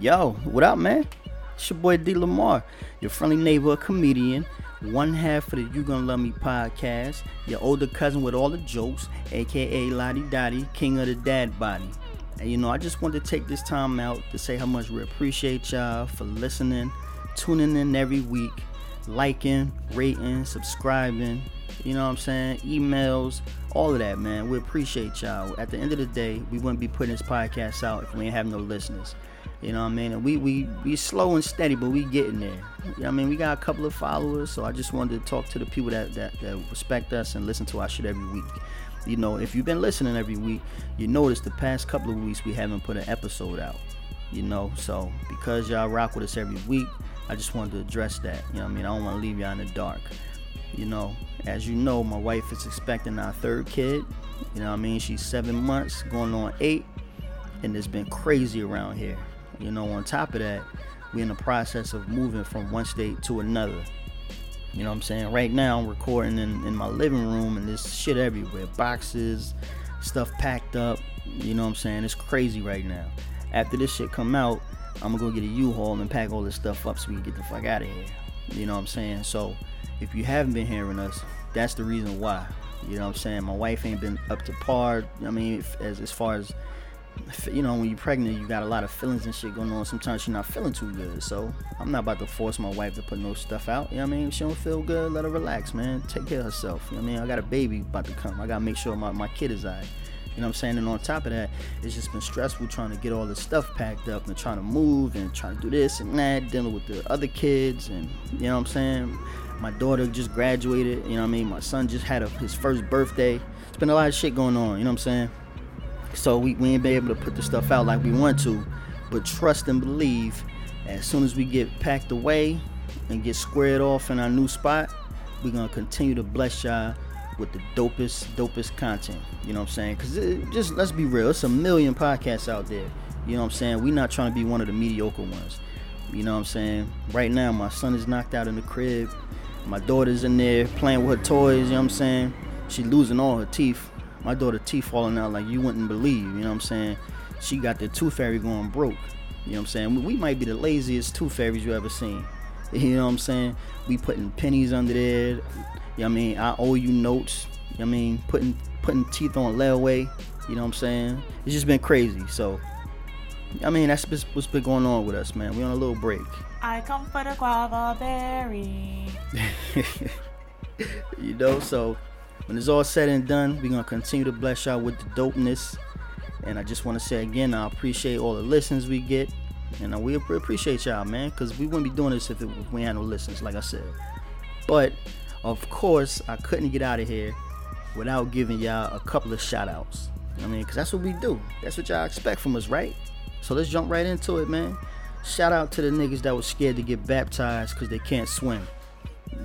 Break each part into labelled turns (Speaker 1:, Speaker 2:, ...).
Speaker 1: Yo, what up, man? It's your boy D Lamar, your friendly neighborhood comedian, one half of the You Gonna Love Me podcast, your older cousin with all the jokes, aka Lottie Dottie, king of the dad body. And you know, I just wanted to take this time out to say how much we appreciate y'all for listening, tuning in every week, liking, rating, subscribing, you know what I'm saying? Emails, all of that, man. We appreciate y'all. At the end of the day, we wouldn't be putting this podcast out if we ain't have no listeners. You know what I mean? And we we we slow and steady, but we getting there. You know what I mean? We got a couple of followers, so I just wanted to talk to the people that, that, that respect us and listen to our shit every week. You know, if you've been listening every week, you notice the past couple of weeks we haven't put an episode out. You know, so because y'all rock with us every week, I just wanted to address that. You know what I mean? I don't want to leave y'all in the dark. You know, as you know, my wife is expecting our third kid. You know what I mean? She's seven months, going on eight, and it's been crazy around here. You know, on top of that, we're in the process of moving from one state to another. You know what I'm saying? Right now, I'm recording in, in my living room, and there's shit everywhere boxes, stuff packed up. You know what I'm saying? It's crazy right now. After this shit come out, I'm gonna go get a U-Haul and pack all this stuff up so we can get the fuck out of here. You know what I'm saying? So, if you haven't been hearing us, that's the reason why. You know what I'm saying? My wife ain't been up to par. I mean, as as far as you know, when you're pregnant, you got a lot of feelings and shit going on. Sometimes you're not feeling too good. So I'm not about to force my wife to put no stuff out. You know what I mean? If she don't feel good, let her relax, man. Take care of herself. You know what I mean? I got a baby about to come. I gotta make sure my, my kid is alright. You know what I'm saying? And on top of that, it's just been stressful trying to get all this stuff packed up and trying to move and trying to do this and that, dealing with the other kids and you know what I'm saying? My daughter just graduated, you know what I mean? My son just had a, his first birthday. It's been a lot of shit going on, you know what I'm saying? So we, we ain't been able to put the stuff out like we want to. But trust and believe, as soon as we get packed away and get squared off in our new spot, we're gonna continue to bless y'all with the dopest, dopest content. You know what I'm saying? Cause just let's be real, it's a million podcasts out there. You know what I'm saying? We're not trying to be one of the mediocre ones. You know what I'm saying? Right now, my son is knocked out in the crib. My daughter's in there playing with her toys. You know what I'm saying? She losing all her teeth my daughter teeth falling out like you wouldn't believe. You know what I'm saying? She got the tooth fairy going broke. You know what I'm saying? We, we might be the laziest tooth fairies you ever seen. You know what I'm saying? We putting pennies under there. You know what I mean? I owe you notes. You know what I mean? Putting putting teeth on layaway. You know what I'm saying? It's just been crazy. So, I mean, that's what's been going on with us, man. We on a little break.
Speaker 2: I come for the guava berry.
Speaker 1: you know, so when it's all said and done, we're gonna continue to bless y'all with the dopeness. And I just want to say again, I appreciate all the listens we get, and we appreciate y'all, man, because we wouldn't be doing this if, it, we had no listens, like I said. But of course, I couldn't get out of here without giving y'all a couple of shout outs. I mean, because that's what we do. That's what y'all expect from us, right? So let's jump right into it, man. Shout out to the niggas that was scared to get baptized because they can't swim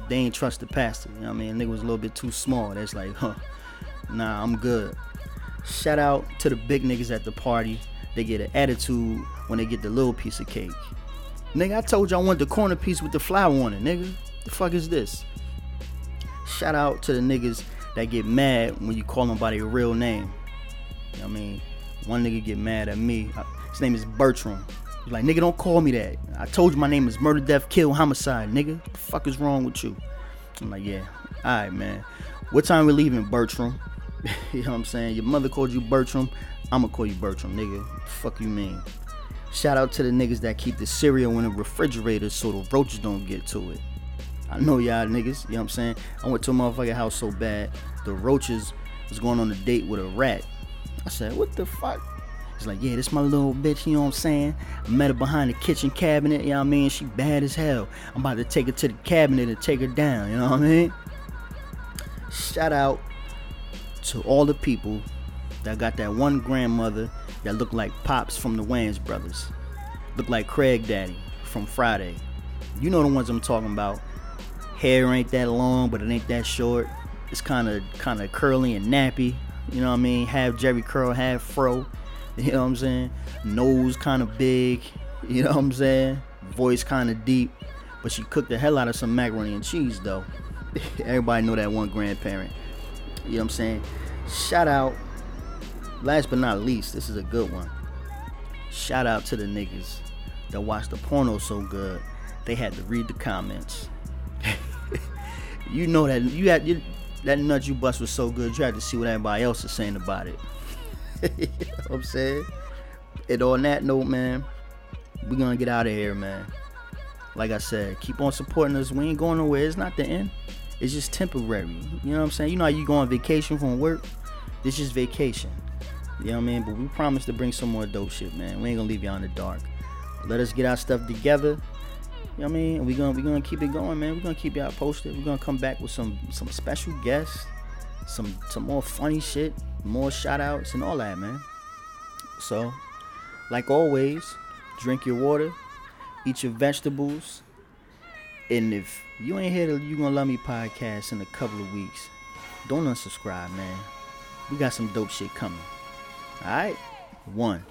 Speaker 1: they ain't trust the pastor. You know what I mean? Nigga was a little bit too small. That's like, huh, nah, I'm good. Shout out to the big niggas at the party. They get an attitude when they get the little piece of cake. Nigga, I told you I want the corner piece with the flower on it, nigga. The fuck is this? Shout out to the niggas that get mad when you call them by their real name. You know what I mean? One nigga get mad at me. Uh, his name is Bertram. Like, nigga, don't call me that. I told you my name is murder, death, kill, homicide, nigga. What the fuck is wrong with you? I'm like, yeah. Alright, man. What time we leaving, Bertram? you know what I'm saying? Your mother called you Bertram. I'ma call you Bertram, nigga. fuck you mean? Shout out to the niggas that keep the cereal in the refrigerator so the roaches don't get to it. I know y'all niggas, you know what I'm saying? I went to a motherfucking house so bad, the roaches was going on a date with a rat. I said, what the fuck? He's like, yeah, this my little bitch, you know what I'm saying? I met her behind the kitchen cabinet, you know what I mean? She bad as hell. I'm about to take her to the cabinet and take her down, you know what I mean? Shout out to all the people that got that one grandmother that looked like Pops from the Wayans brothers. Looked like Craig Daddy from Friday. You know the ones I'm talking about. Hair ain't that long, but it ain't that short. It's kind of kind of curly and nappy. You know what I mean? Half Jheri curl, half fro. You know what I'm saying? Nose kind of big. You know what I'm saying? Voice kind of deep. But she cooked the hell out of some macaroni and cheese, though. Everybody know that one grandparent. You know what I'm saying? Shout out. Last but not least, this is a good one. Shout out to the niggas that watched the porno so good, they had to read the comments. you know that you had you, that nut you bust was so good, you had to see what everybody else is saying about it. You know what I'm saying? And on that note, man, we're gonna get out of here, man. Like I said, keep on supporting us. We ain't going nowhere. It's not the end. It's just temporary. You know what I'm saying? You know how you go on vacation from work? This is vacation. You know what I mean? But we promise to bring some more dope shit, man. We ain't gonna leave y'all in the dark. Let us get our stuff together. You know what I mean? We gonna we gonna keep it going, man. We're gonna keep y'all posted. We're gonna come back with some some special guests, some some more funny shit, more shout outs and all that, man. So, like always, drink your water, eat your vegetables, and if you ain't here You Gonna Love Me podcast in a couple of weeks, don't unsubscribe, man. We got some dope shit coming. Alright? One.